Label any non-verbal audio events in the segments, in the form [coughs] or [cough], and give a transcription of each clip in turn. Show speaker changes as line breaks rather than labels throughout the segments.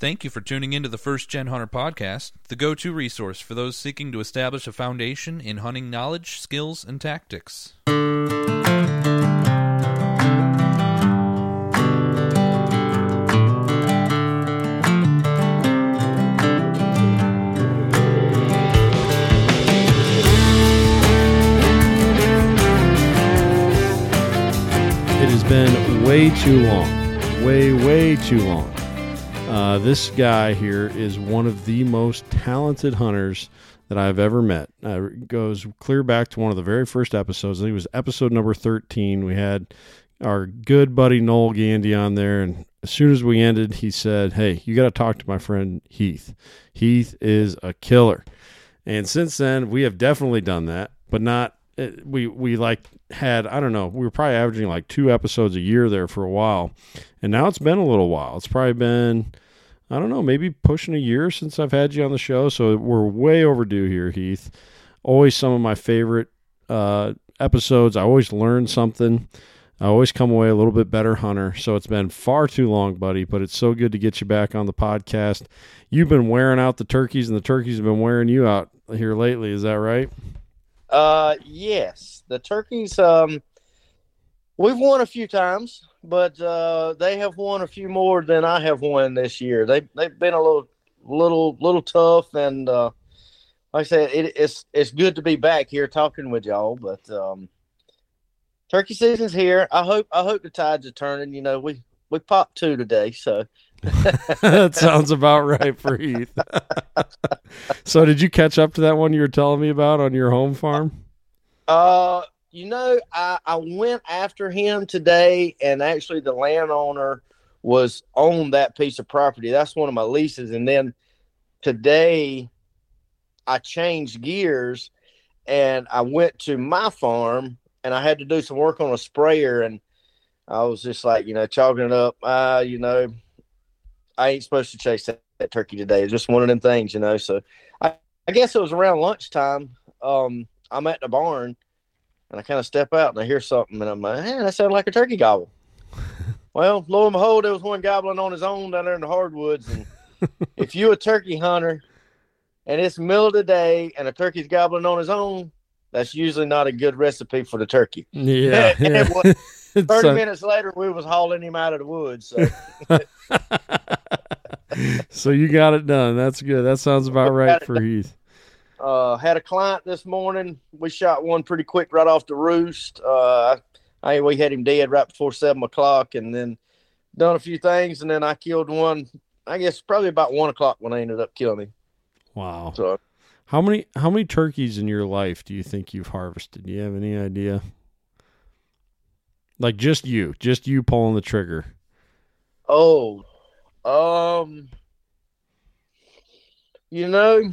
Thank you for tuning into the First Gen Hunter podcast, the go to resource for those seeking to establish a foundation in hunting knowledge, skills, and tactics.
It has been way too long. Way, way too long. Uh, this guy here is one of the most talented hunters that I've ever met. Uh, goes clear back to one of the very first episodes. I think it was episode number 13. We had our good buddy Noel Gandy on there. And as soon as we ended, he said, Hey, you got to talk to my friend Heath. Heath is a killer. And since then, we have definitely done that, but not it- we we like had I don't know we were probably averaging like two episodes a year there for a while, and now it's been a little while. It's probably been I don't know maybe pushing a year since I've had you on the show, so we're way overdue here, Heath. Always some of my favorite uh, episodes. I always learn something. I always come away a little bit better hunter. So it's been far too long, buddy, but it's so good to get you back on the podcast. You've been wearing out the turkeys, and the turkeys have been wearing you out here lately. Is that right?
Uh, yes, the turkeys. Um, we've won a few times, but uh, they have won a few more than I have won this year. They they've been a little, little, little tough, and uh, like I said, it, it's it's good to be back here talking with y'all. But um, turkey season's here. I hope I hope the tides are turning. You know, we we popped two today, so [laughs]
that sounds about right for Heath. so, did you catch up to that one you were telling me about on your home farm?
Uh, you know, I, I went after him today, and actually, the landowner was on that piece of property. That's one of my leases. And then today, I changed gears and I went to my farm, and I had to do some work on a sprayer. And I was just like, you know, chalking it up. Uh, you know, I ain't supposed to chase that, that turkey today. It's just one of them things, you know. So I, I guess it was around lunchtime. Um, I'm at the barn and I kind of step out and I hear something and I'm like, man, that sounded like a turkey gobble. [laughs] well, lo and behold, there was one gobbling on his own down there in the hardwoods. And [laughs] if you a turkey hunter and it's middle of the day and a turkey's gobbling on his own, that's usually not a good recipe for the turkey.
Yeah. Yeah. [laughs]
30
uh,
minutes later, we was hauling him out of the woods. So [laughs]
so you got it done. That's good. That sounds about right for Heath.
Uh, had a client this morning. We shot one pretty quick right off the roost. Uh, I we had him dead right before seven o'clock, and then done a few things, and then I killed one. I guess probably about one o'clock when I ended up killing him.
Wow.
So
How many how many turkeys in your life do you think you've harvested? Do you have any idea? Like just you, just you pulling the trigger.
oh, um, you know,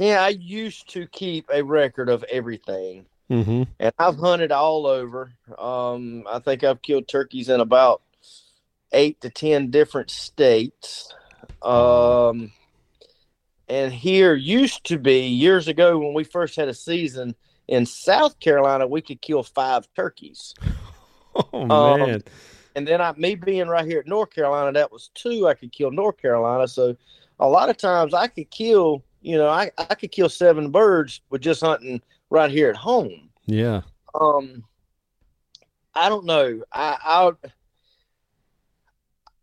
yeah, I used to keep a record of everything.
Mm-hmm.
and I've hunted all over. Um, I think I've killed turkeys in about eight to ten different states. Um, and here used to be years ago when we first had a season in South Carolina, we could kill five turkeys. [laughs]
Oh
Um,
man.
And then I, me being right here at North Carolina, that was two. I could kill North Carolina. So a lot of times I could kill, you know, I, I could kill seven birds with just hunting right here at home.
yeah.
Um, I don't know. I I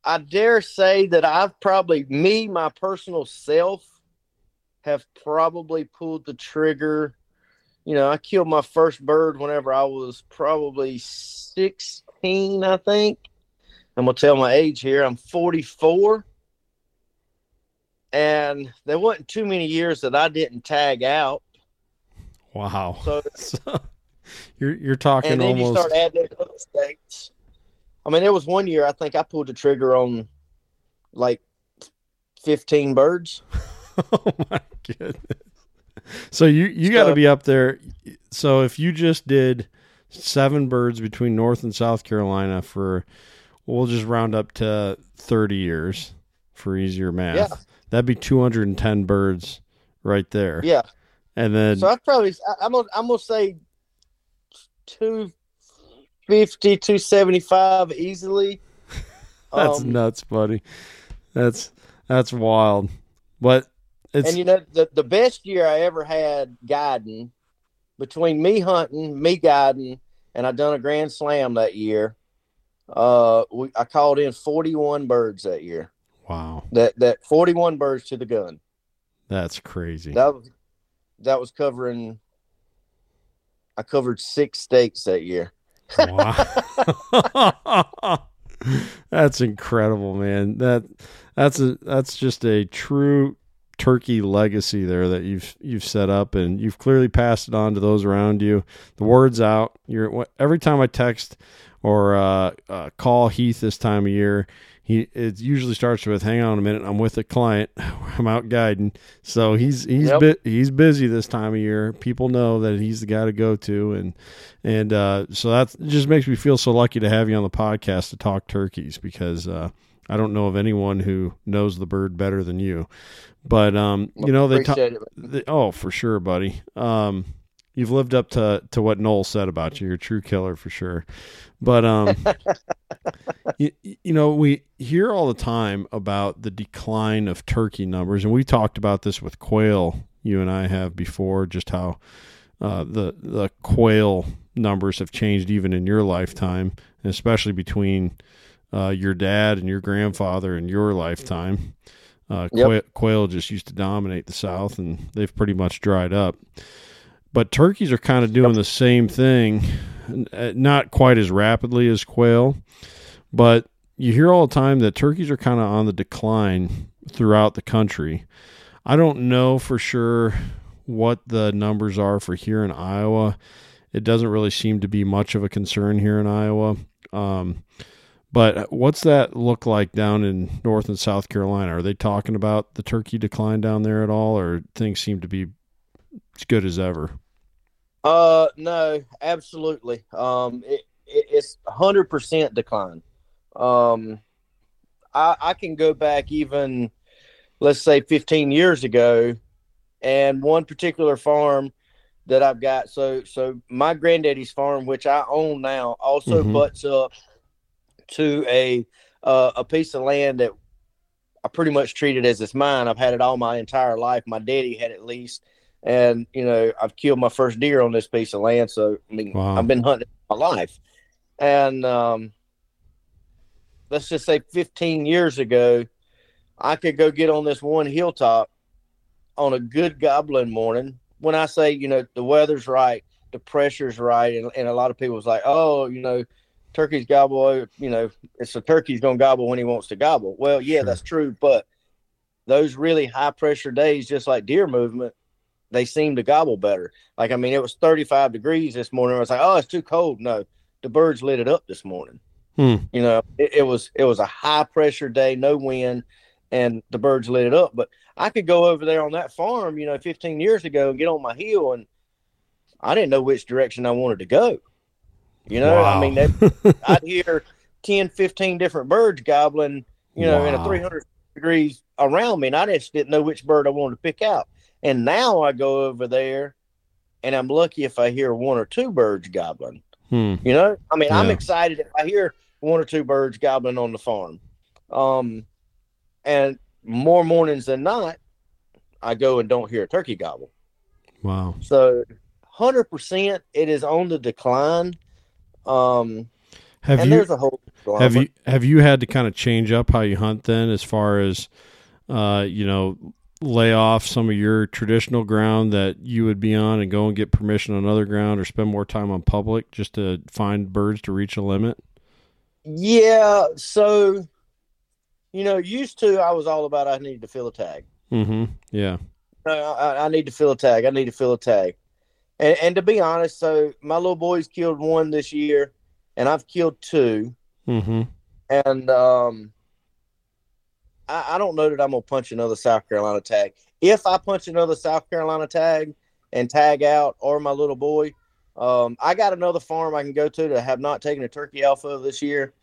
I dare say that I've probably me my personal self have probably pulled the trigger. You know, I killed my first bird whenever I was probably sixteen, I think. I'm gonna tell my age here. I'm 44, and there wasn't too many years that I didn't tag out.
Wow.
So [laughs]
So, you're you're talking
and then you start adding other states. I mean, there was one year I think I pulled the trigger on like fifteen birds. [laughs] [laughs]
Oh my goodness. So you you got to be up there. So if you just did seven birds between North and South Carolina for, we'll just round up to thirty years for easier math.
Yeah.
That'd be two hundred and ten birds right there.
Yeah,
And then
so I probably I, I'm gonna I'm gonna say two fifty, two seventy five easily. [laughs]
that's
Um,
nuts, buddy. That's That's wild. But it's
and you know the the best year I ever had guiding between me hunting, me guiding, and I done a grand slam that year. Uh, we I called in forty one birds that year.
wow.
That that forty one birds to the gun.
That's crazy.
That was that was covering. I covered six states that year.
Wow. [laughs] that's incredible, man. That that's a that's just a true turkey legacy there that you've you've set up and you've clearly passed it on to those around you. The word's out. You're every time I text or uh, uh, call Heath this time of year, he it usually starts with hang on a minute i'm with a client [laughs] i'm out guiding so he's he's
Yep.
bi- he's busy this time of year people know that he's the guy to go to and and uh, so that just makes me feel so lucky to have you on the podcast to talk turkeys because uh, i don't know of anyone who knows the bird better than you but um you know they talk
it.
oh, for sure, buddy. Um, you've lived up to to what Noel said about you. You're a true killer for sure. But um, [laughs] you, you know, we hear all the time about the decline of turkey numbers, and we talked about this with quail. You and I have before, just how uh, the the quail numbers have changed even in your lifetime, and especially between uh, your dad and your grandfather in your lifetime. Uh,
Yep.
quail, quail just used to dominate the South, and they've pretty much dried up. But turkeys are kind of doing the same thing, uh, not quite as rapidly as quail, but you hear all the time that turkeys are kind of on the decline throughout the country. I don't know for sure what the numbers are for here in Iowa. It doesn't really seem to be much of a concern here in Iowa. Um, but what's that look like down in North and South Carolina? Are they talking about the turkey decline down there at all, or things seem to be as good as ever?
Uh, no, absolutely. Um, it, it it's hundred percent decline. Um, I I can go back even, let's say, fifteen years ago, and one particular farm that I've got. So so my granddaddy's farm, which I own now, also
Mhm.
butts up to a uh, a piece of land that I pretty much treated as it's mine. I've had it all my entire life. My daddy had at leased and you know I've killed my first deer on this piece of land. So I mean,
Wow.
I've been hunting my life, and um, let's just say 15 years ago, I could go get on this one hilltop on a good gobbling morning. When I say you know the weather's right, the pressure's right, and, and a lot of people was like, oh, you know. Turkeys gobble, you know, it's a turkey's gonna gobble when he wants to gobble. Well, yeah,
Sure.
that's true, but those really high pressure days, just like deer movement, they seem to gobble better. Like I mean, it was 35 degrees this morning. I was like, oh, it's too cold. No, the birds lit it up this morning.
Hmm.
You know, it, it was it was a high pressure day, no wind, and the birds lit it up. But I could go over there on that farm, you know, 15 years ago and get on my heel, and I didn't know which direction I wanted to go. You know, I mean, they, I'd [laughs] hear 10, 15 different birds gobbling, you know, in a 300 degrees around me, and I just didn't know which bird I wanted to pick out. And now I go over there, and I'm lucky if I hear one or two birds gobbling.
Hmm.
You know, I mean, I'm excited if I hear one or two birds gobbling on the farm. Um, and more mornings than not, I go and don't hear a turkey gobble.
Wow.
So, hundred percent, it is on the decline. Um,
Have
and
you
there's a whole
have you have you had to kind of change up how you hunt then, as far as uh, you know, lay off some of your traditional ground that you would be on and go and get permission on other ground, or spend more time on public just to find birds to reach a limit?
Yeah, so you know, used to I was all about I needed to fill a tag.
Mm-hmm. Yeah.
I, I, I need to fill a tag. I need to fill a tag. And, and to be honest, so my little boys killed one this year, and I've killed two.
Mm-hmm.
And um, I, I don't know that I'm gonna punch another South Carolina tag. If I punch another South Carolina tag and tag out, or my little boy, um, I got another farm I can go to that have not taken a turkey alpha this year,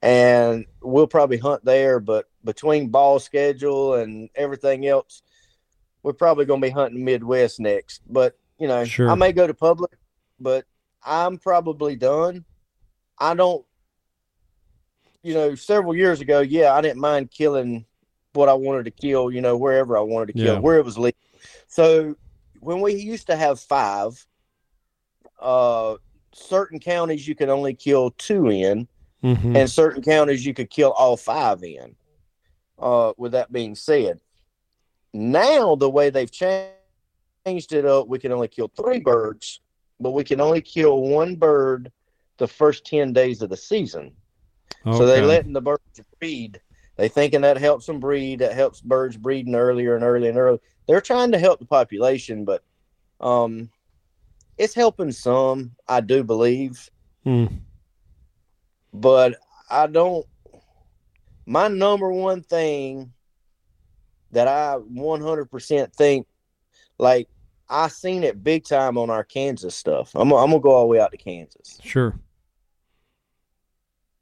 and we'll probably hunt there. But between ball schedule and everything else, we're probably gonna be hunting Midwest next. But you know,
Sure.
I may go to public, but I'm probably done. I don't you know, several years ago, yeah, I didn't mind killing what I wanted to kill, you know, wherever I wanted to kill,
Yeah.
where it was legal. So when we used to have five, uh, certain counties you could only kill two in,
Mhm.
and certain counties you could kill all five in. Uh, with that being said, now the way they've changed it up, we can only kill three birds, but we can only kill one bird the first 10 days of the season. So
they're
letting the birds breed. They thinking that helps them breed. That helps birds breeding earlier and earlier and earlier. They're trying to help the population, but um, it's helping some. I do believe,
Hmm.
but I don't. My number one thing that I 100% think, like I seen it big time on our Kansas stuff. I'm, I'm gonna go all the way out to Kansas.
Sure.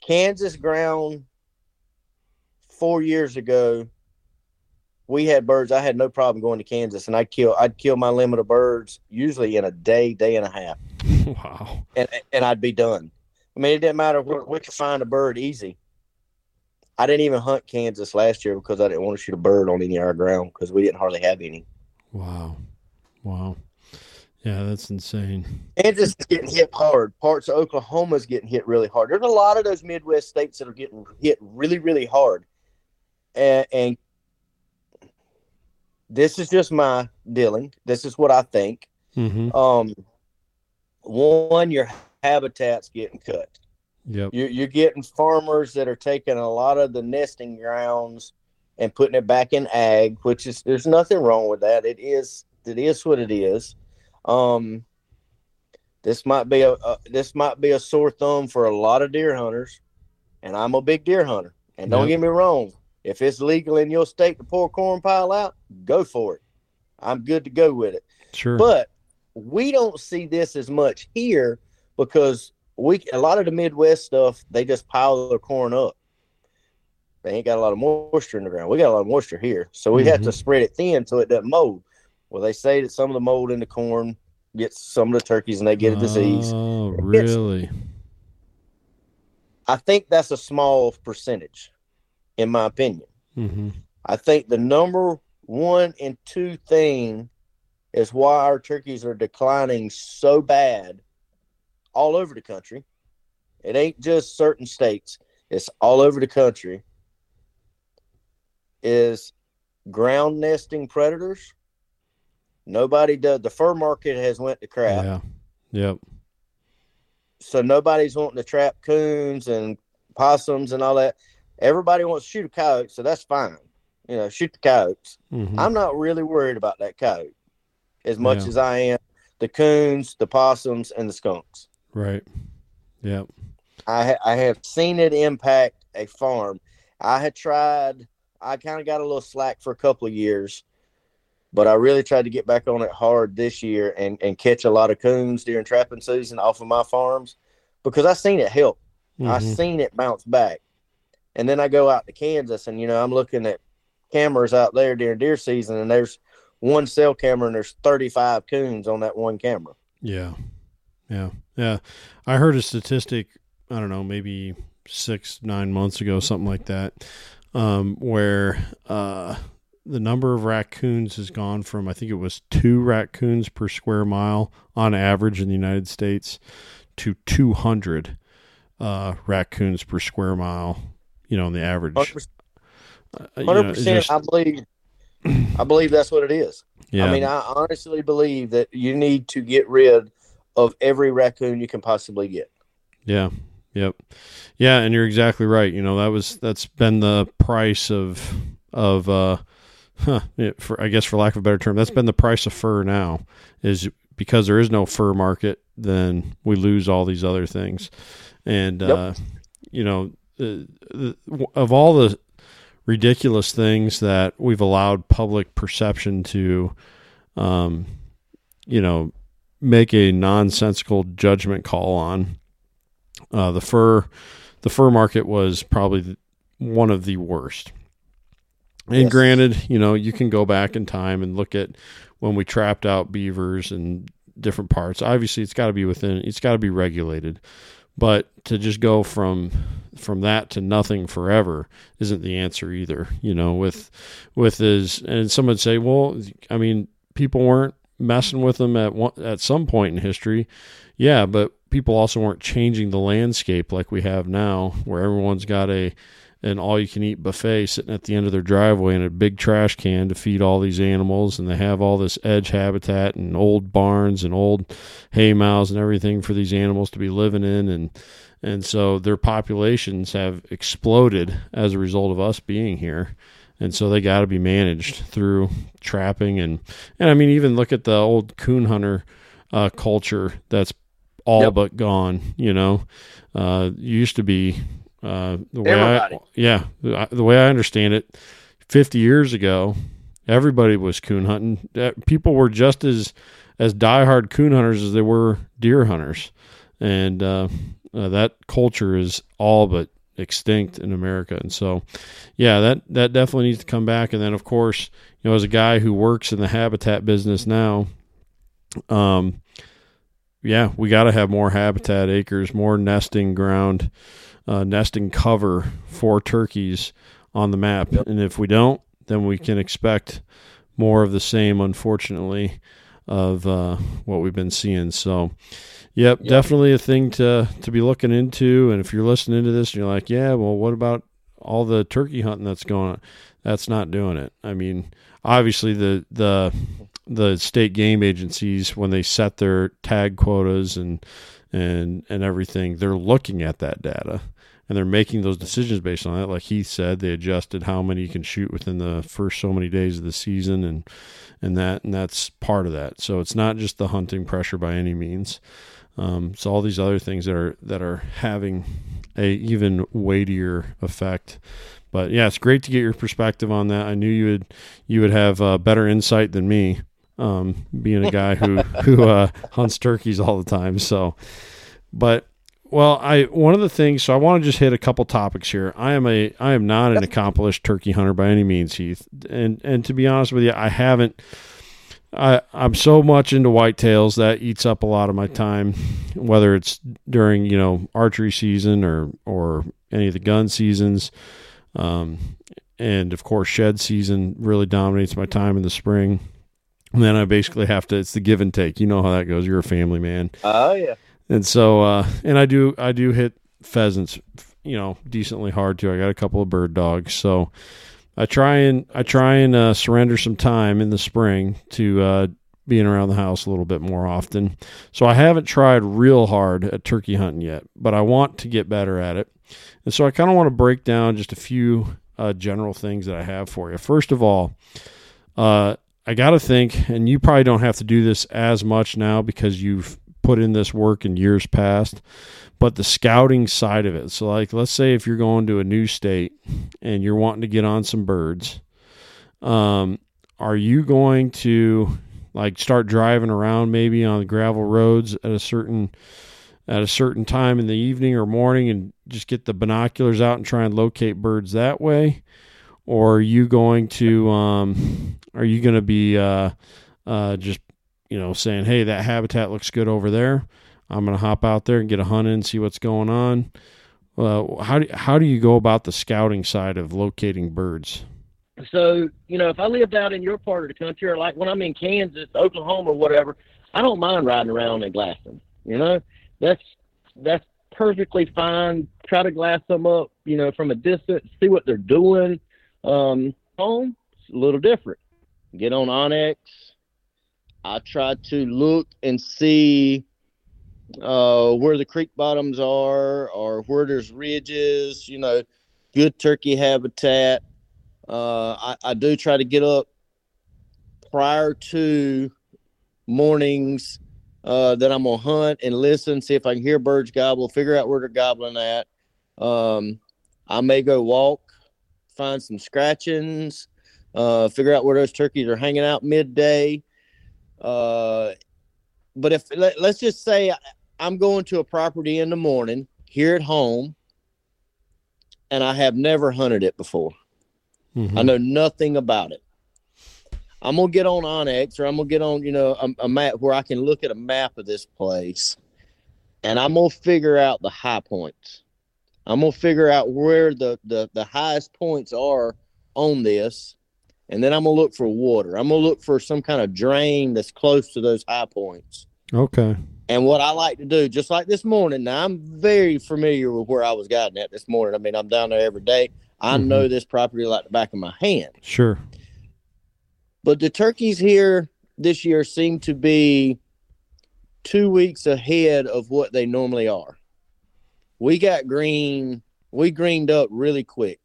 Kansas ground four years ago, we had birds. I had no problem going to Kansas, and I'd kill. I'd kill my limit of birds usually in a day, day and a half, [laughs]
Wow.
and and I'd be done. I mean, it didn't matter. We, we could find a bird easy. I didn't even hunt Kansas last year because I didn't want to shoot a bird on any of our ground because we didn't hardly have any.
Wow. Wow. Yeah, that's insane.
Kansas is getting hit hard. Parts of Oklahoma's getting hit really hard. There's a lot of those Midwest states that are getting hit really, really hard. And, and this is just my dealing. This is what I think.
hmm
Um, one, your habitat's getting cut.
Yep.
You're, you're getting farmers that are taking a lot of the nesting grounds and putting it back in ag, which is there's nothing wrong with that. It is it is what it is. Um, this might be a, a this might be a sore thumb for a lot of deer hunters, and I'm a big deer hunter. And don't
Yep.
get me wrong, if it's legal in your state to pour corn pile out, go for it. I'm good to go with it.
Sure.
But we don't see this as much here because we a lot of the Midwest stuff they just pile their corn up. They ain't got a lot of moisture in the ground. We got a lot of moisture here, so we have to mm-hmm. spread it thin so it doesn't mold. Well, they say that some of the mold in the corn gets some of the turkeys and they get a disease.
Oh, really?
I think that's a small percentage, in my opinion.
hmm
I think the number one and two thing is why our turkeys are declining so bad all over the country. It ain't just certain states, it's all over the country. Is ground nesting predators. Nobody does the fur market has went to crap.
Yeah. Yep.
So nobody's wanting to trap coons and possums and all that. Everybody wants to shoot a coyote, so that's fine. You know, shoot the coyotes.
hmm
I'm not really worried about that coyote as much
Yeah.
as I am the coons, the possums, and the skunks.
Right. Yep.
I ha- I have seen it impact a farm. I had tried. I kind of got a little slack for a couple of years, but I really tried to get back on it hard this year and and catch a lot of coons during trapping season off of my farms because I seen it help. I
Mhm.
seen it bounce back. And then I go out to Kansas and you know, I'm looking at cameras out there during deer season and there's one cell camera and there's 35 coons on that one camera.
Yeah. Yeah. Yeah. I heard a statistic, I don't know, maybe six, nine months ago, something like that, um, where uh, the number of raccoons has gone from, I think it was two raccoons per square mile on average in the United States to 200 uh, raccoons per square mile, you know, on the average.
100%,
Uh, you know, just-
I believe I believe that's what it is.
yeah.
I mean, I honestly believe that you need to get rid of every raccoon you can possibly get.
Yeah. Yep. Yeah, and you're exactly right. You know, that was that's been the price of of uh huh, for I guess for lack of a better term, that's been the price of fur now is because there is no fur market, then we lose all these other things. And
Yep.
uh you know, of all the ridiculous things that we've allowed public perception to um you know, make a nonsensical judgment call on uh, the fur, the fur market was probably one of the worst. And
Yes.
granted, you know, you can go back in time and look at when we trapped out beavers and different parts. Obviously, it's got to be within, it's got to be regulated. But to just go from from that to nothing forever isn't the answer either. You know, with with his and some would say, well, I mean, people weren't messing with them at one, at some point in history. Yeah, but people also weren't changing the landscape like we have now, where everyone's got a an all you can eat buffet sitting at the end of their driveway and a big trash can to feed all these animals and they have all this edge habitat and old barns and old hay mows and everything for these animals to be living in and and so their populations have exploded as a result of us being here and so they got to be managed through trapping and and I mean even look at the old coon hunter uh, culture that's all yep. but gone you know uh, used to be uh, the way Everybody. I, yeah, the way I understand it, 50 years ago, everybody was coon hunting. People were just as as diehard coon hunters as they were deer hunters, and uh, uh, that culture is all but extinct in America. And so, yeah, that that definitely needs to come back. And then, of course, you know, as a guy who works in the habitat business now, um, yeah, we got to have more habitat acres, more nesting ground uh, nesting cover for turkeys on the map. And if we don't, then we can expect more of the same, unfortunately, of uh, what we've been seeing. So, yep, yep, definitely a thing to to be looking into. And if you're listening to this and you're like, yeah, well, what about all the turkey hunting that's going on? That's not doing it. I mean, obviously the the the state game agencies when they set their tag quotas and and and everything, they're looking at that data and they're making those decisions based on that. Like Heath said, they adjusted how many you can shoot within the first so many days of the season, and and that and that's part of that. So it's not just the hunting pressure by any means. Um, so all these other things that are that are having a even weightier effect. But yeah, it's great to get your perspective on that. I knew you would you would have uh, better insight than me, um, being a guy who [laughs] who uh, hunts turkeys all the time. So, but well, I one of the things. So I want to just hit a couple topics here. I am a I am not an accomplished turkey hunter by any means, Heath. And and to be honest with you, I haven't. I I'm so much into whitetails that eats up a lot of my time, whether it's during you know archery season or or any of the gun seasons. Um, and of course, shed season really dominates my time in the spring. And then I basically have to. It's the give and take. You know how that goes. You're a family man.
Oh yeah
and so uh, and I do I do hit pheasants, you know, decently hard too. I got a couple of bird dogs, so I try and I try and uh, surrender some time in the spring to uh, being around the house a little bit more often. So I haven't tried real hard at turkey hunting yet, but I want to get better at it. And so I kind of want to break down just a few uh, general things that I have for you. First of all, uh, I got to think, and you probably don't have to do this as much now because you've put in this work in years past, but the scouting side of it. So, like, let's say if you're going to a new state and you're wanting to get on some birds, um, are you going to like start driving around maybe on gravel roads at a certain at a certain time in the evening or morning and just get the binoculars out and try and locate birds that way? Or are you going to um, are you going to be uh, uh, just you know, saying, hey, that habitat looks good over there. I'm going to hop out there and get a hunt in, see what's going on. Uh, how do how do you go about the scouting side of locating birds?
So you know, if I lived out in your part of the country, or like when I'm in Kansas, Oklahoma, or whatever, I don't mind riding around and glassing. You know, that's that's perfectly fine. Try to glass them up, you know, from a distance, see what they're doing. Um, home, it's a little different. Get on onX, I try to look and see uh, where the creek bottoms are or where there's ridges, you know, good turkey habitat. Uh, I, I do try to get up prior to mornings uh, that I'm gonna hunt and listen, see if I can hear birds gobble, figure out where they're gobbling at. Um, I may go walk, find some scratchings, uh, figure out where those turkeys are hanging out midday. Uh, but if let, let's just say I'm going to a property in the morning here at home, and I have never hunted it before. Mm-hmm. I know nothing about it. I'm gonna get on onX or I'm gonna get on, you know, a, a, map where I can look at a map of this place, and I'm gonna figure out the high points. I'm gonna figure out where the the the highest points are on this, and then I'm gonna look for water. I'm gonna look for some kind of drain that's close to those high points.
Okay.
And what I like to do, just like this morning, now I'm very familiar with where I was guiding at this morning. I mean, I'm down there every day. I
Mhm.
know this property like the back of my hand.
Sure.
But the turkeys here this year seem to be two weeks ahead of what they normally are. We got green, we greened up really quick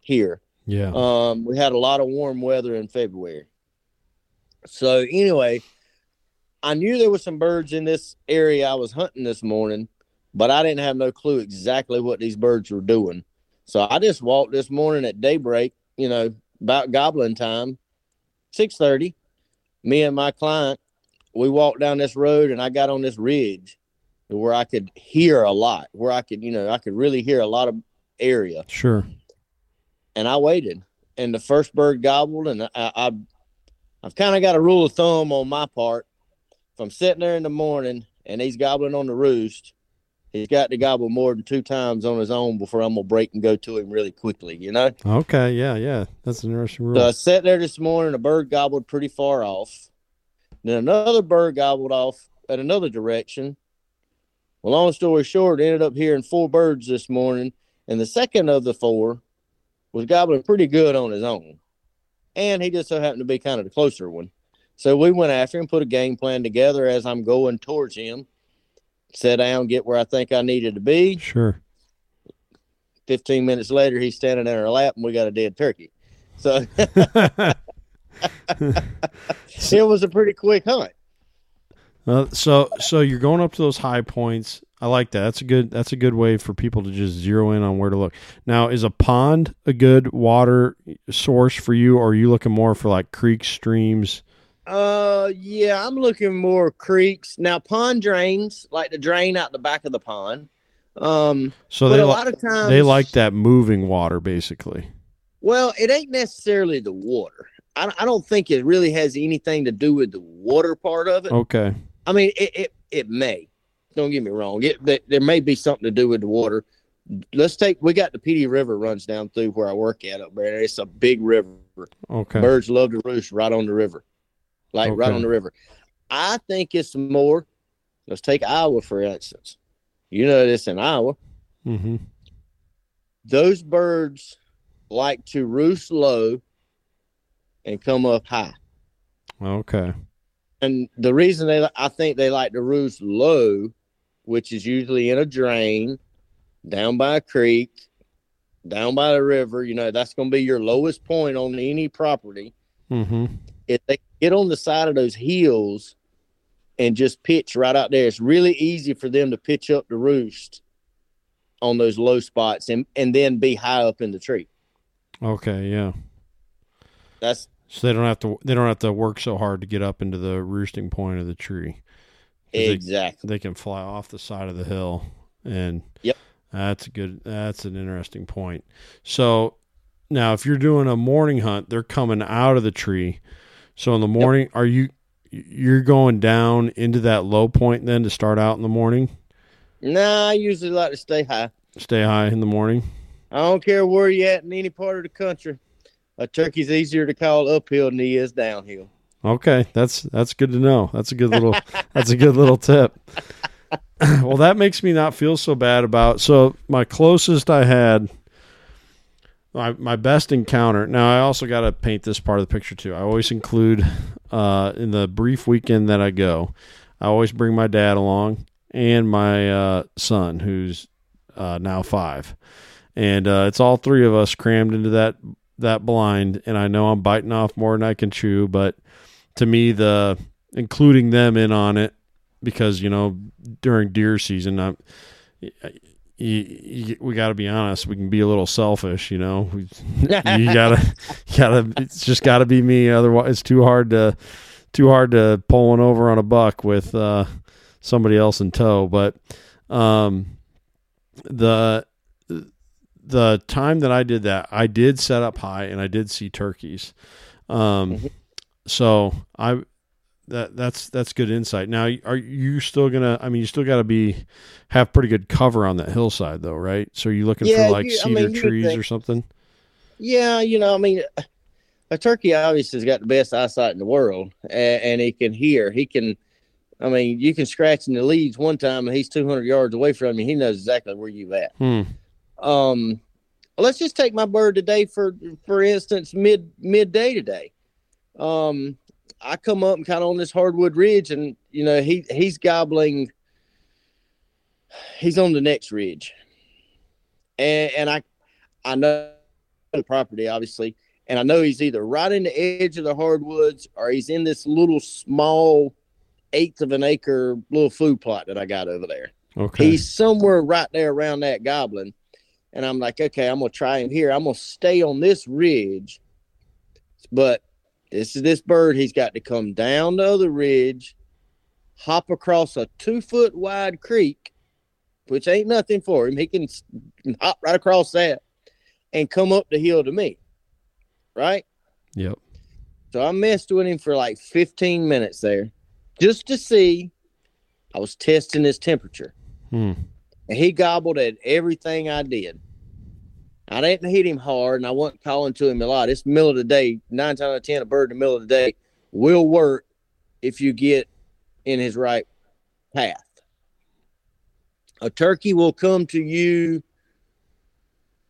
here.
Yeah.
Um, we had a lot of warm weather in February. So anyway, I knew there was some birds in this area I was hunting this morning, but I didn't have no clue exactly what these birds were doing. So I just walked this morning at daybreak, you know, about gobbling time, six thirty. Me and my client, we walked down this road and I got on this ridge where I could hear a lot, where I could, you know, I could really hear a lot of area
sure.
And I waited. And the first bird gobbled, and I, I I've kind of got a rule of thumb on my part. If I'm sitting there in the morning and he's gobbling on the roost, he's got to gobble more than two times on his own before I'm gonna break and go to him really quickly. You know.
Okay. Yeah. Yeah. That's an interesting rule.
So I sat there this morning. A bird gobbled pretty far off. Then another bird gobbled off at another direction. Well, long story short, ended up hearing four birds this morning, and the second of the four was gobbling pretty good on his own. And he just so happened to be kind of the closer one. So we went after him, put a game plan together as I'm going towards him. Sat down, get where I think I needed to be.
Sure.
15 minutes later, he's standing in our lap, and we got a dead turkey. So [laughs] [laughs] it was a pretty quick hunt.
Uh, so so you're going up to those high points. I like that. That's a good that's a good way for people to just zero in on where to look. Now, is a pond a good water source for you, or are you looking more for like creeks, streams?
Uh, yeah, I'm looking more creeks now. Pond drains, like the drain out the back of the pond. Um,
So they
a lot of times
they like that moving water, basically.
Well, it ain't necessarily the water. I, I don't think it really has anything to do with the water part of it.
Okay.
I mean, it, it, it may. Don't get me wrong. It, there, there may be something to do with the water. Let's take. We got the Pee Dee River runs down through where I work at up there. It's a big river.
Okay.
Birds love to roost right on the river, like right on the river. I think it's more. Let's take Iowa for instance. You know this in Iowa.
Mm-hmm.
Those birds like to roost low and come up high.
Okay.
And the reason they, I think they like to roost low, which is usually in a drain, down by a creek, down by the river. You know, that's going to be your lowest point on any property.
Mm-hmm.
If they get on the side of those hills and just pitch right out there, it's really easy for them to pitch up the roost on those low spots and, and then be high up in the tree.
Okay. Yeah.
That's
So they don't have to they don't have to work so hard to get up into the roosting point of the tree. 'Cause they-
exactly.
they can fly off the side of the hill and
Yep.
that's a good that's an interesting point so now if you're doing a morning hunt they're coming out of the tree so in the morning are you you're going down into that low point then to start out in the morning
Nah, I usually like to stay high.
stay high in the morning
I don't care where you're at in any part of the country. A turkey's easier to call uphill than he is downhill.
Okay that's that's good to know. That's a good little [laughs] that's a good little tip. [coughs] Well that makes me not feel so bad about so my closest i had my, my best encounter now i also got to paint this part of the picture too. I always include uh, in the brief weekend that i go i always bring my dad along and my uh, son who's uh, now five. And uh, it's all three of us crammed into that that blind and i know i'm biting off more than i can chew but to me the including them in on it because you know during deer season I'm, you, you, we got to be honest we can be a little selfish you know we, [laughs] you gotta gotta it's just gotta be me otherwise it's too hard to too hard to pull one over on a buck with uh somebody else in tow but um the the time that I did that I did set up high and I did see turkeys um
Mhm.
So I that that's that's good insight. Now, are you still gonna? I mean, you still got to be have pretty good cover on that hillside, though, right? So are you looking
Yeah,
for like
you- I
cedar
mean,
trees
think-
or something?
Yeah, you know, I mean, a turkey obviously has got the best eyesight in the world, and, and he can hear. He can, I mean, you can scratch in the leaves one time, and he's 200 yards away from you. He knows exactly where you're at.
Hmm.
Um, let's just take my bird today for for instance, mid midday today. Um, I come up and kind of on this hardwood ridge, and you know he he's gobbling. He's on the next ridge, and and I I know the property obviously, and I know he's either right in the edge of the hardwoods or he's in this little small eighth of an acre little food plot that I got over there
Okay.
he's somewhere right there around that gobbling and i'm like okay i'm gonna try him here i'm gonna stay on this ridge but this is this bird he's got to come down the other ridge hop across a two foot wide creek which ain't nothing for him he can hop right across that and come up the hill to me right
Yep.
so I messed with him for like 15 minutes there just to see. I was testing his temperature.
Hmm.
And he gobbled at everything I did. I didn't hit him hard and I wasn't calling to him a lot. It's middle of the day. Nine times out of 10, a bird in the middle of the day will work if you get in his right path. A turkey will come to you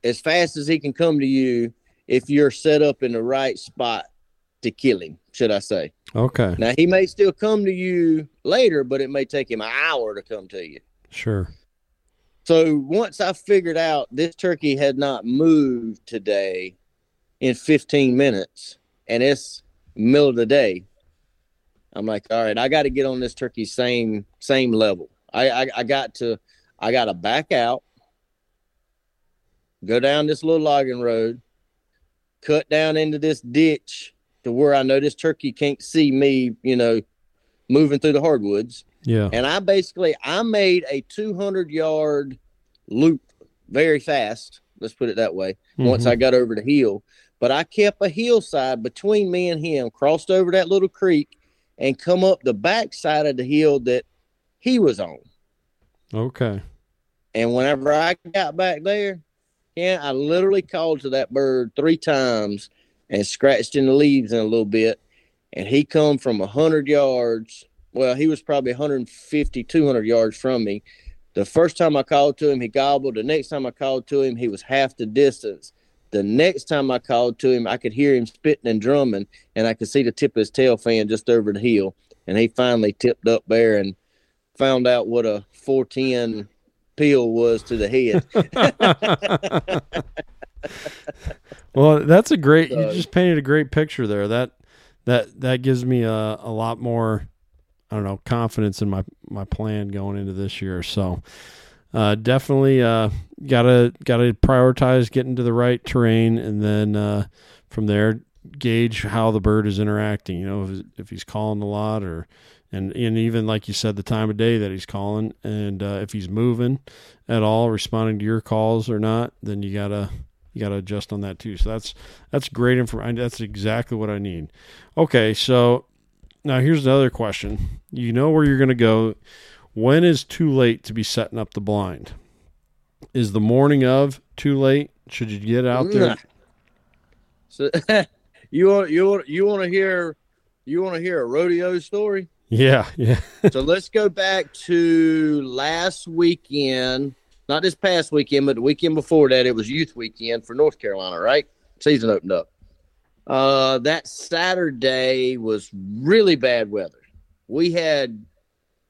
as fast as he can come to you if you're set up in the right spot to kill him, should I say.
Okay.
Now, he may still come to you later, but it may take him an hour to come to you.
Sure.
So once I figured out this turkey had not moved today in 15 minutes, and it's middle of the day, I'm like, all right, I got to get on this turkey same same level. I, I I got to I got to back out, go down this little logging road, cut down into this ditch to where I know this turkey can't see me, you know, moving through the hardwoods
Yeah.
and I basically I made a 200 yard loop very fast. Let's put it that way. Once
Mhm.
I got over the hill, but I kept a hillside between me and him, crossed over that little creek, and come up the back side of the hill that he was on.
Okay.
And whenever I got back there, yeah, I literally called to that bird three times and scratched in the leaves in a little bit. And he come from a 100 yards. Well, he was probably 150, 200 yards from me. The first time I called to him, he gobbled. The next time I called to him, he was half the distance. The next time I called to him, I could hear him spitting and drumming, and I could see the tip of his tail fan just over the hill. And he finally tipped up there and found out what a 410 peel was to the head. [laughs] [laughs]
well, that's a great. You just painted a great picture there. That that that gives me a, a lot more. I don't know confidence in my my plan going into this year. So uh, definitely uh, gotta gotta prioritize getting to the right terrain, and then uh, from there gauge how the bird is interacting. You know, if, if he's calling a lot, or and and even like you said, the time of day that he's calling, and uh, if he's moving at all, responding to your calls or not, then you gotta you got to adjust on that too. So that's that's great information. That's exactly what I need. Okay, so now here's another question. You know where you're going to go. When is too late to be setting up the blind? Is the morning of too late? Should you get out there?
Nah. [laughs] So [laughs] you want you want you want to hear you want to hear a rodeo story?
Yeah, [laughs] yeah.
so let's go back to last weekend, not this past weekend, but the weekend before that. It was youth weekend for North Carolina, right? Season opened up. Uh, that Saturday was really bad weather. We had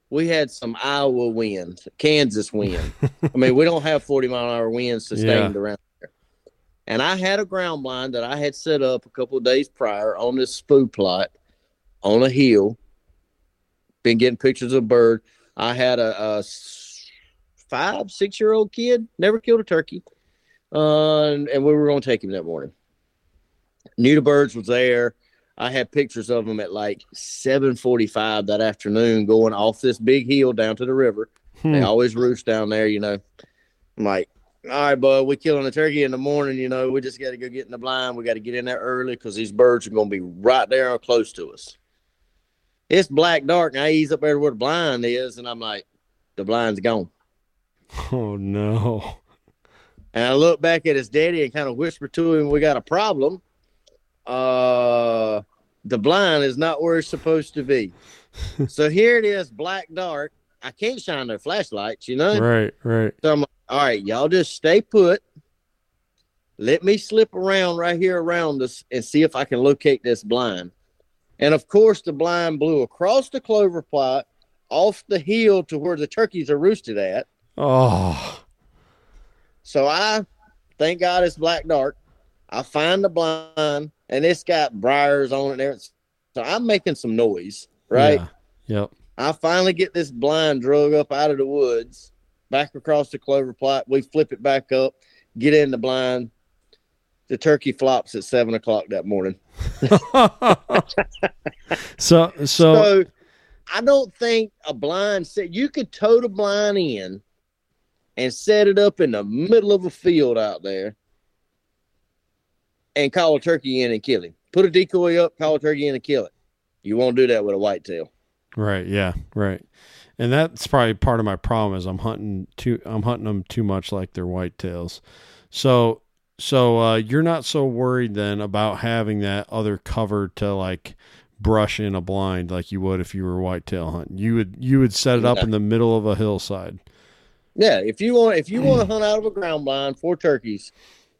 we had some Iowa winds, Kansas wind. I mean, we don't have forty mile an hour winds [laughs] sustained around there. And I had a ground blind that I had set up a couple of days prior on this spoo plot on a hill been getting pictures of a bird. I had a five, six year old kid, never killed a turkey. Uh, and, and we were going to take him that morning. Knew the birds was there. I had pictures of them at like 745 that afternoon going off this big hill down to the river. They
Hmm.
always roost down there, you know. I'm like, all right, bud, we killing a turkey in the morning, you know. We just got to go get in the blind. We got to get in there early because these birds are going to be right there or close to us. it's black dark, and I ease up there where the blind is, and I'm like, the blind's gone.
Oh no.
And I look back at his daddy and kind of whisper to him, "We got a problem. Uh, the blind is not where it's supposed to be." [laughs] so here it is, black dark. I can't shine no flashlights, you know.
Right, right.
So I'm like, all right, y'all just stay put. Let me slip around right here around us and see if I can locate this blind. And of course, the blind blew across the clover plot, off the hill to where the turkeys are roosted at.
Oh.
So I, thank God it's black dark. I find the blind and it's got briars on it there. So I'm making some noise, right?
Yeah. Yep.
I finally get this blind drug up out of the woods, back across the clover plot. We flip it back up, get in the blind. The turkey flops at seven o'clock that morning. [laughs]
so, so,
So I don't think a blind set you could tote a blind in and set it up in the middle of a field out there and call a turkey in and kill him. Put a decoy up, call a turkey in and kill it. You won't do that with a whitetail.
right, yeah, right. And that's probably part of my problem is I'm hunting too I'm hunting them too much like they're whitetails. So so uh, you're not so worried then about having that other cover to like brush in a blind like you would if you were whitetail hunting. You would you would set it up in the middle of a hillside.
Yeah, if you want if you want [clears throat] to hunt out of a ground blind for turkeys,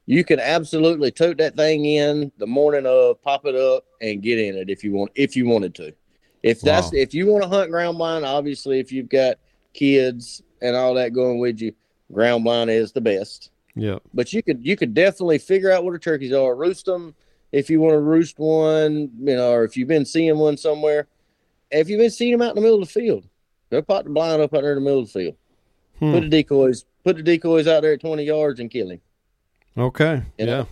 you can absolutely tote that thing in the morning of, pop it up, and get in it if you want if you wanted to. If that's
Wow.
if you want to hunt ground blind, obviously if you've got kids and all that going with you, ground blind is the best.
Yeah.
But you could you could definitely figure out what the turkeys are, roost them if you want to roost one, you know, or if you've been seeing one somewhere. If you've been seeing them out in the middle of the field, go pop the blind up out there in the middle of the field.
Hmm.
Put the decoys, put the decoys out there at twenty yards and kill him.
Okay.
You know?
Yeah.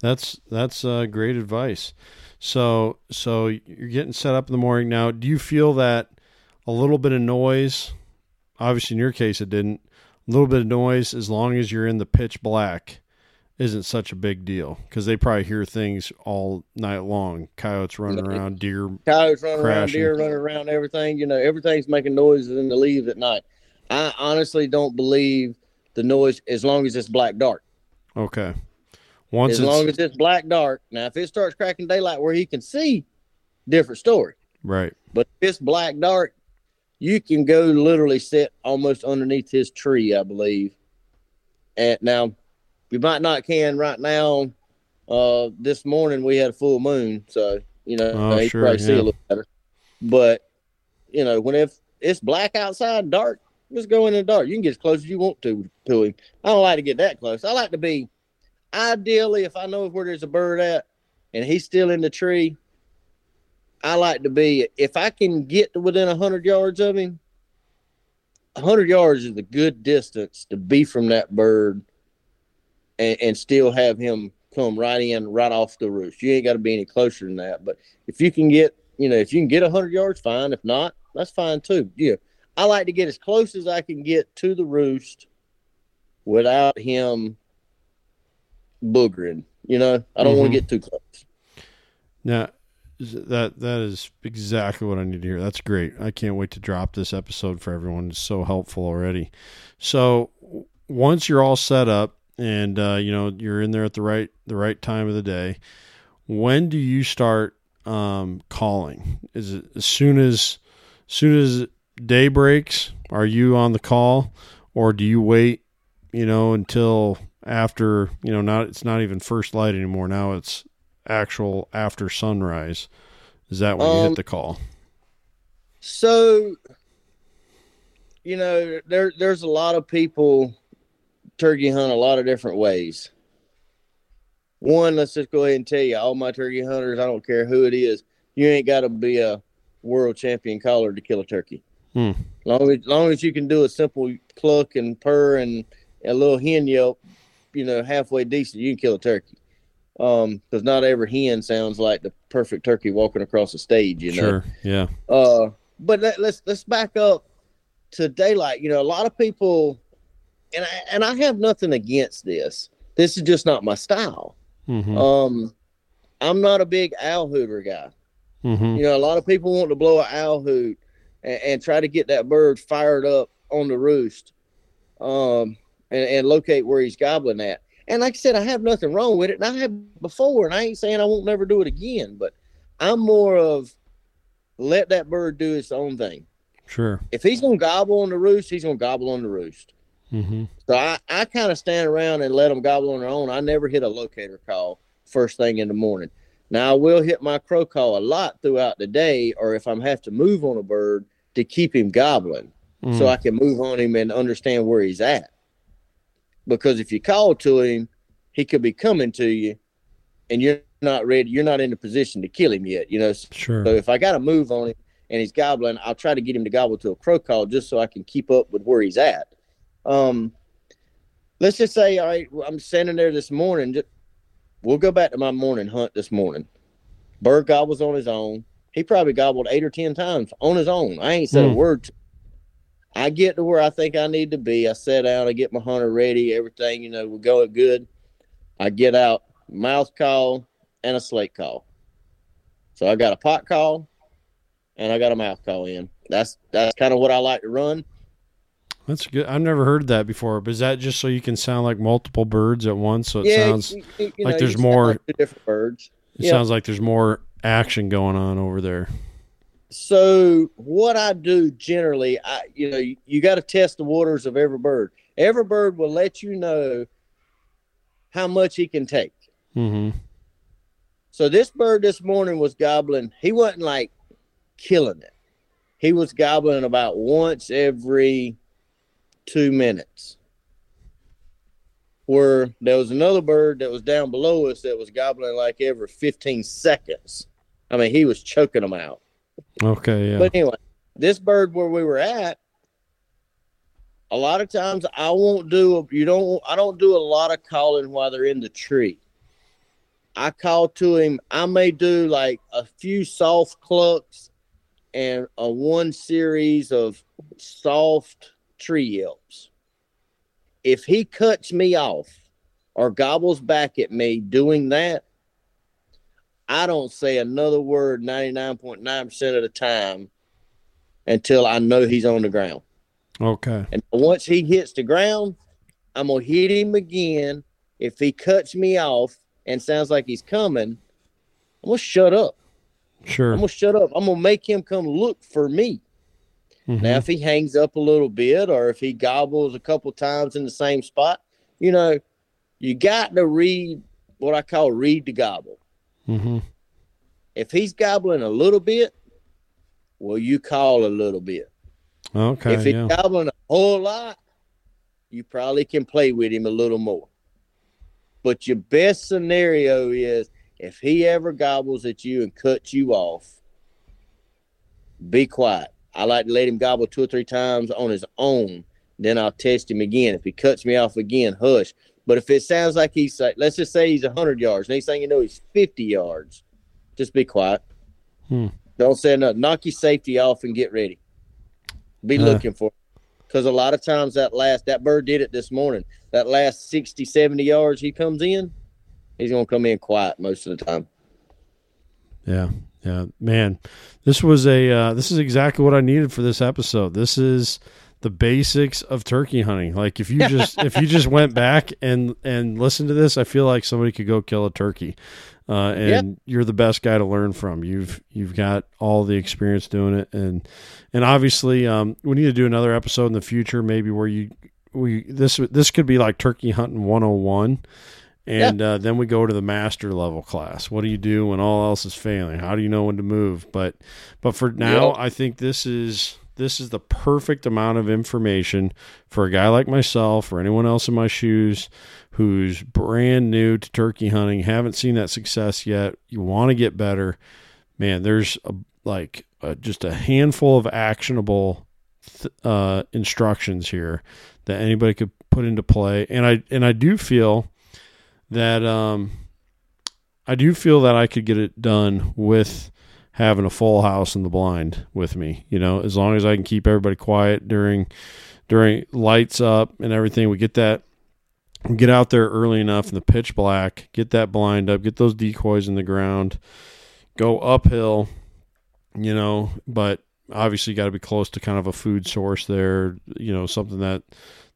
That's that's uh, great advice. So so you're getting set up in the morning now. Do you feel that a little bit of noise? Obviously, in your case, it didn't. A little bit of noise, as long as you're in the pitch black, isn't such a big deal because they probably hear things all night long. Coyotes running around, deer.
Coyotes running around, deer running around, everything. You know, everything's making noises in the leaves at night. I honestly don't believe the noise as long as it's black dark.
Okay. Once
as
it's
long as it's black dark. Now, if it starts cracking daylight where he can see, different story.
right.
But if it's black dark, you can go literally sit almost underneath his tree, I believe. And now, you might not can right now. Uh, this morning we had a full moon, so you know
Oh,
you
sure,
probably see a little better. But you know, when if it's black outside, dark, just go in the dark. You can get as close as you want to to him. I don't like to get that close. I like to be ideally if I know where there's a bird at and he's still in the tree. I like to be if I can get to within hundred yards of him. hundred yards is a good distance to be from that bird, and, and still have him come right in, right off the roost. You ain't got to be any closer than that. But if you can get, you know, if you can get hundred yards, fine. If not, that's fine too. Yeah, I like to get as close as I can get to the roost without him boogering. You know, I don't want
Mhm.
to get too close.
Now, that that is exactly what I need to hear. That's great. I can't wait to drop this episode for everyone. It's so helpful already. So once you're all set up and uh, you know you're in there at the right the right time of the day, when do you start um, calling? Is it as soon as soon as day breaks? Are you on the call, or do you wait? You know until after you know not it's not even first light anymore. Now it's actual after sunrise. Is that when you
Um,
hit the call?
So, you know, there there's a lot of people turkey hunt a lot of different ways. One, let's just go ahead and tell you, all my turkey hunters, I don't care who it is, you ain't got to be a world champion caller to kill a turkey.
Hmm.
Long as long as you can do a simple cluck and purr and a little hen yelp, you know, halfway decent, you can kill a turkey. Um, because not every hen sounds like the perfect turkey walking across the stage. You know.
Sure. Yeah.
Uh, but let, let's let's back up to daylight. You know, a lot of people, and I, and I have nothing against this. This is just not my style.
hmm
Um, I'm not a big owl hooter guy.
Mm-hmm.
You know, a lot of people want to blow an owl hoot and, and try to get that bird fired up on the roost, um, and, and locate where he's gobbling at. And like I said, I have nothing wrong with it, and I have before, and I ain't saying I won't never do it again. But I'm more of let that bird do its own thing.
Sure.
If he's gonna gobble on the roost, he's gonna gobble on the roost.
Mm-hmm.
So I, I kind of stand around and let them gobble on their own. I never hit a locator call first thing in the morning. Now I will hit my crow call a lot throughout the day, or if I'm have to move on a bird to keep him gobbling,
Mm.
so I can move on him and understand where he's at. Because if you call to him, he could be coming to you, and you're not ready. You're not in a position to kill him yet. You know,
sure.
so if I got to move on him and he's gobbling, I'll try to get him to gobble to a crow call just so I can keep up with where he's at. Um, let's just say, all right, I'm standing there this morning. Just, we'll go back to my morning hunt this morning. Bird gobbles on his own. He probably gobbled eight or ten times on his own. I ain't said a
Hmm.
word. To I get to where I think I need to be. I set out. I get my hunter ready. Everything, you know, we're going good. I get out, mouth call and a slate call. So I got a pot call and I got a mouth call in. That's that's kind of what I like to run.
That's good. I've never heard that before. But is that just so you can sound like multiple birds at once? So it
yeah,
sounds
you- you- you
like there's more-
like different birds.
it
Yeah.
sounds like there's more action going on over there.
So what I do generally, I you know, you, you got to test the waters of every bird. Every bird will let you know how much he can take.
Mm-hmm.
So this bird this morning was gobbling. He wasn't like killing it. He was gobbling about once every two minutes. Where there was another bird that was down below us that was gobbling like every 15 seconds. I mean, he was choking them out.
Okay. Yeah.
But anyway, this bird where we were at, a lot of times I won't do you don't I don't do a lot of calling while they're in the tree. I call to him. I may do like a few soft clucks and a one series of soft tree yelps. If he cuts me off or gobbles back at me doing that, I don't say another word 99.9% of the time until I know he's on the ground.
okay.
And once he hits the ground, I'm going to hit him again. If he cuts me off and sounds like he's coming, I'm going to shut up.
Sure.
I'm going to shut up. I'm going to make him come look for me.
Mhm.
Now, if he hangs up a little bit or if he gobbles a couple times in the same spot, you know, you got to read what I call read the gobble.
Mhm.
If he's gobbling a little bit, well, you call a little bit.
Okay.
if he's
yeah.
gobbling a whole lot, you probably can play with him a little more. But your best scenario is if he ever gobbles at you and cuts you off, be quiet. I like to let him gobble two or three times on his own. Then I'll test him again. If he cuts me off again, hush. But if it sounds like he's like, let's just say he's 100 yards, next thing you know, he's 50 yards, just be quiet.
Hmm.
Don't say nothing. Knock your safety off and get ready. Be
Uh.
looking for because a lot of times that last that bird did it this morning. That last 60, 70 yards he comes in, he's gonna come in quiet most of the time.
Yeah, yeah, man. This was a uh, this is exactly what I needed for this episode. This is the basics of turkey hunting. Like if you [laughs] just if you just went back and and listened to this, I feel like somebody could go kill a turkey. Uh, and you're the best guy to learn from. You've you've got all the experience doing it, and and obviously um, we need to do another episode in the future, maybe where you we this this could be like turkey hunting 101 and uh, then we go to the master level class what do you do when all else is failing how do you know when to move but but for now
Yep.
i think this is this is the perfect amount of information for a guy like myself or anyone else in my shoes who's brand new to turkey hunting haven't seen that success yet. You want to get better. Man there's a, like uh just a handful of actionable uh, instructions here that anybody could put into play. And i and i do feel that um I do feel that I could get it done with having a full house in the blind with me, you know, as long as I can keep everybody quiet during during lights up and everything. We get that we get out there early enough in the pitch black, get that blind up, get those decoys in the ground, go uphill, you know, but obviously got to be close to kind of a food source there, you know, something that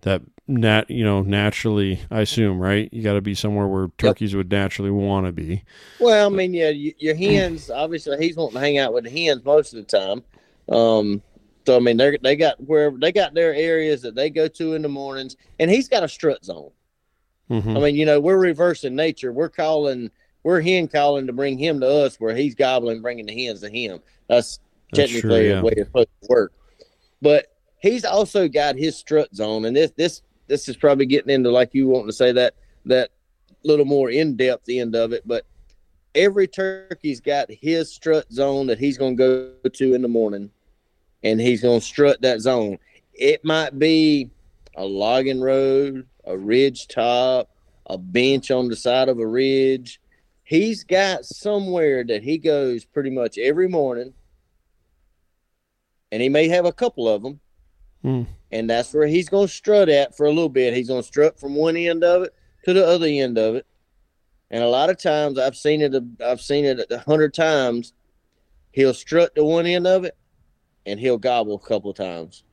that nat you know naturally I assume right you got to be somewhere where turkeys yep. would naturally want to be.
Well, I mean, yeah, your hens [clears throat] obviously he's wanting to hang out with the hens most of the time. Um, so I mean, they they got wherever they got their areas that they go to in the mornings, and he's got a strut zone. Mm-hmm. I mean, you know, we're reversing nature. We're calling, we're hen calling to bring him to us, where he's gobbling, bringing the hens to him. That's, That's technically true, yeah. the way it's supposed to work. But he's also got his strut zone, and this this this is probably getting into like you wanting to say that that little more in depth end of it, but every turkey's got his strut zone that he's going to go to in the morning, and he's going to strut that zone. It might be a logging road, a ridge top, a bench on the side of a ridge. He's got somewhere that he goes pretty much every morning, and he may have a couple of them. Mm. And that's where he's going to strut at for a little bit. He's going to strut from one end of it to the other end of it. And a lot of times I've seen it, I've seen it a hundred times. He'll strut to one end of it and he'll gobble a couple of times.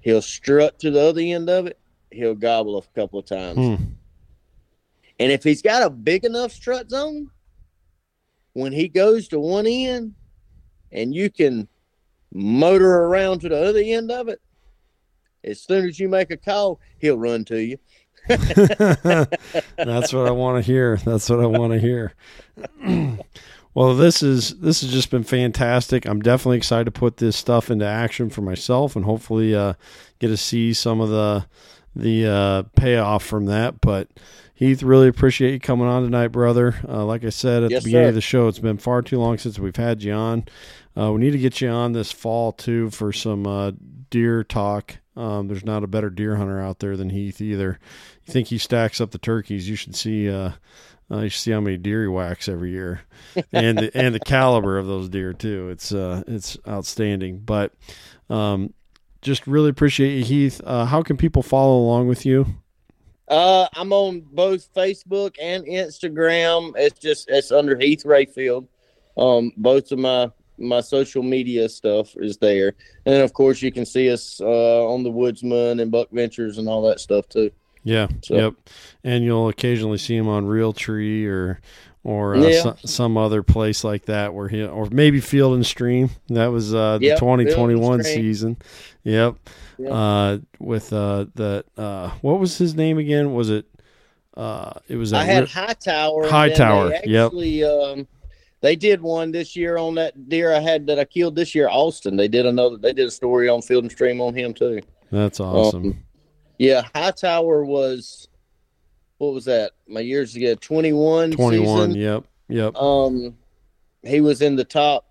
He'll strut to the other end of it. He'll gobble a couple of times. Hmm. And if he's got a big enough strut zone, when he goes to one end and you can motor around to the other end of it, as soon as you make a call, he'll run to you. [laughs]
That's what I want to hear. That's what I want to hear. [clears throat] well, this is this has just been fantastic. I'm definitely excited to put this stuff into action for myself and hopefully uh, get to see some of the the uh, payoff from that. But Heath, really appreciate you coming on tonight, brother. Uh, like I said at yes, the beginning sir. of the show, it's been far too long since we've had you on. Uh, we need to get you on this fall too for some uh, deer talk. Um, there's not a better deer hunter out there than Heath either. You think he stacks up the turkeys? You should see. Uh, uh, you should see how many deer he whacks every year, [laughs] and the, and the caliber of those deer too. It's uh, it's outstanding. But um, just really appreciate you, Heath. Uh, how can people follow along with you?
Uh, I'm on both Facebook and Instagram. It's just it's under Heath Rayfield. Um, both of my my social media stuff is there, and of course you can see us uh, on the Woodsman and Buck Ventures and all that stuff too.
Yeah. So. Yep. And you'll occasionally see him on Realtree or or uh, yeah. so, some other place like that where he or maybe Field and Stream. That was uh, the yep, 2021 season. Yep. yep. Uh, with uh, the uh, what was his name again? Was it? Uh, it was.
I had Hightower.
Hightower.
Actually,
yep.
Um, they did one this year on that deer I had that I killed this year, Austin. They did another. They did a story on Field and Stream on him too.
That's awesome. Um,
yeah, Hightower was. What was that? My years ago, twenty one.
Twenty one. Yep. Yep.
Um, he was in the top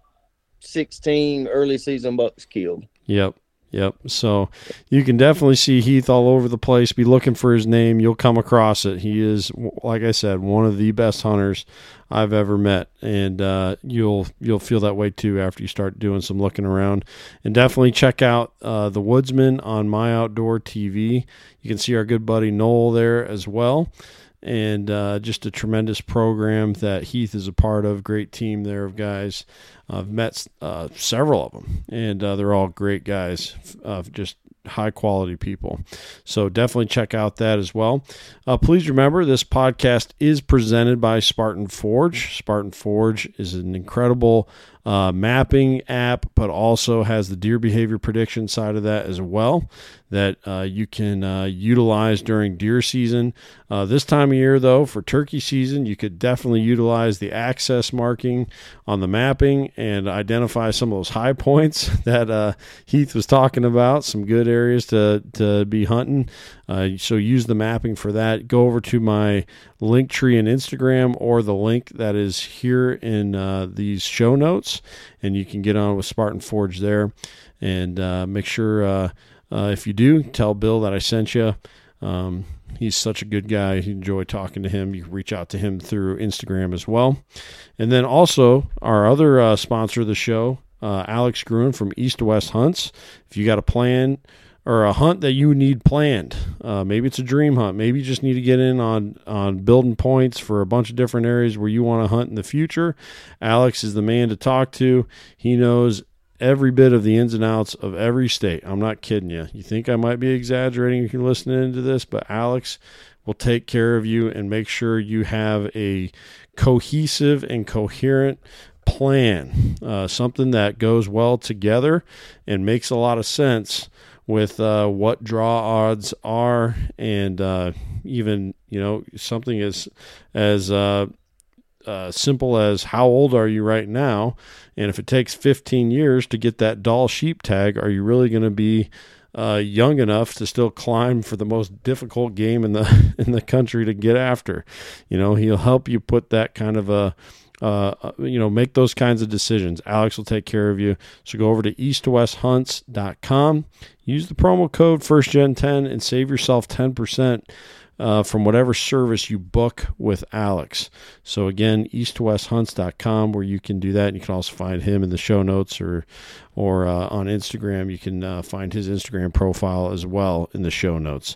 sixteen early season bucks killed.
Yep. Yep. So you can definitely see Heath all over the place. Be looking for his name. You'll come across it. He is, like I said, one of the best hunters I've ever met, and uh, you'll you'll feel that way too after you start doing some looking around. And definitely check out uh, the Woodsman on My Outdoor TV. You can see our good buddy Noel there as well and uh, just a tremendous program that Heath is a part of. Great team there of guys. I've met uh, several of them, and uh, they're all great guys, uh, just high quality people. So definitely check out that as well. Uh, please remember this podcast is presented by Spartan Forge. Spartan Forge is an incredible uh, mapping app, but also has the deer behavior prediction side of that as well that uh, you can uh, utilize during deer season. Uh, this time of year, though, for turkey season, you could definitely utilize the access marking on the mapping and identify some of those high points [laughs] that uh, Heath was talking about, some good areas to, to be hunting. Uh, so use the mapping for that. Go over to my Linktree in Instagram or the link that is here in uh, these show notes, and you can get on with Spartan Forge there. And make sure uh, uh, if you do, tell Bill that I sent you. Um, he's such a good guy. You enjoy talking to him. You can reach out to him through Instagram as well. And then also our other uh, sponsor of the show, Alex Gruen from East West Hunts. If you got a plan or a hunt that you need planned. Uh, maybe it's a dream hunt. Maybe you just need to get in on on building points for a bunch of different areas where you want to hunt in the future. Alex is the man to talk to. He knows every bit of the ins and outs of every state. I'm not kidding you. You think I might be exaggerating if you're listening to this, but Alex will take care of you and make sure you have a cohesive and coherent plan, uh, something that goes well together and makes a lot of sense with uh, what draw odds are, and uh, even you know something as as uh, simple as how old are you right now, and if it takes 15 years to get that Dall sheep tag, are you really going to be uh, young enough to still climb for the most difficult game in the [laughs] in the country to get after? You know, he'll help you put that kind of a uh, uh, you know, make those kinds of decisions. Alex will take care of you. So go over to eastwesthunts.com, use the promo code FirstGen10 and save yourself 10% uh, from whatever service you book with Alex. So again, eastwesthunts.com where you can do that. And You can also find him in the show notes or or uh, on Instagram. You can uh, find his Instagram profile as well in the show notes.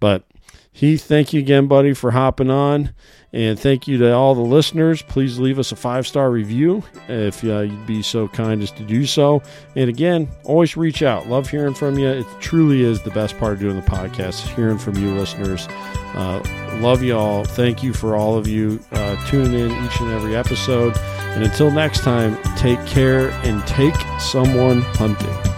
But Heath, thank you again, buddy, for hopping on. And thank you to all the listeners. Please leave us a five star review if uh, you'd be so kind as to do so. And again, always reach out. Love hearing from you. It truly is the best part of doing the podcast, hearing from you, listeners. Uh, love you all. Thank you for all of you uh, tuning in each and every episode. And until next time, take care and take someone hunting.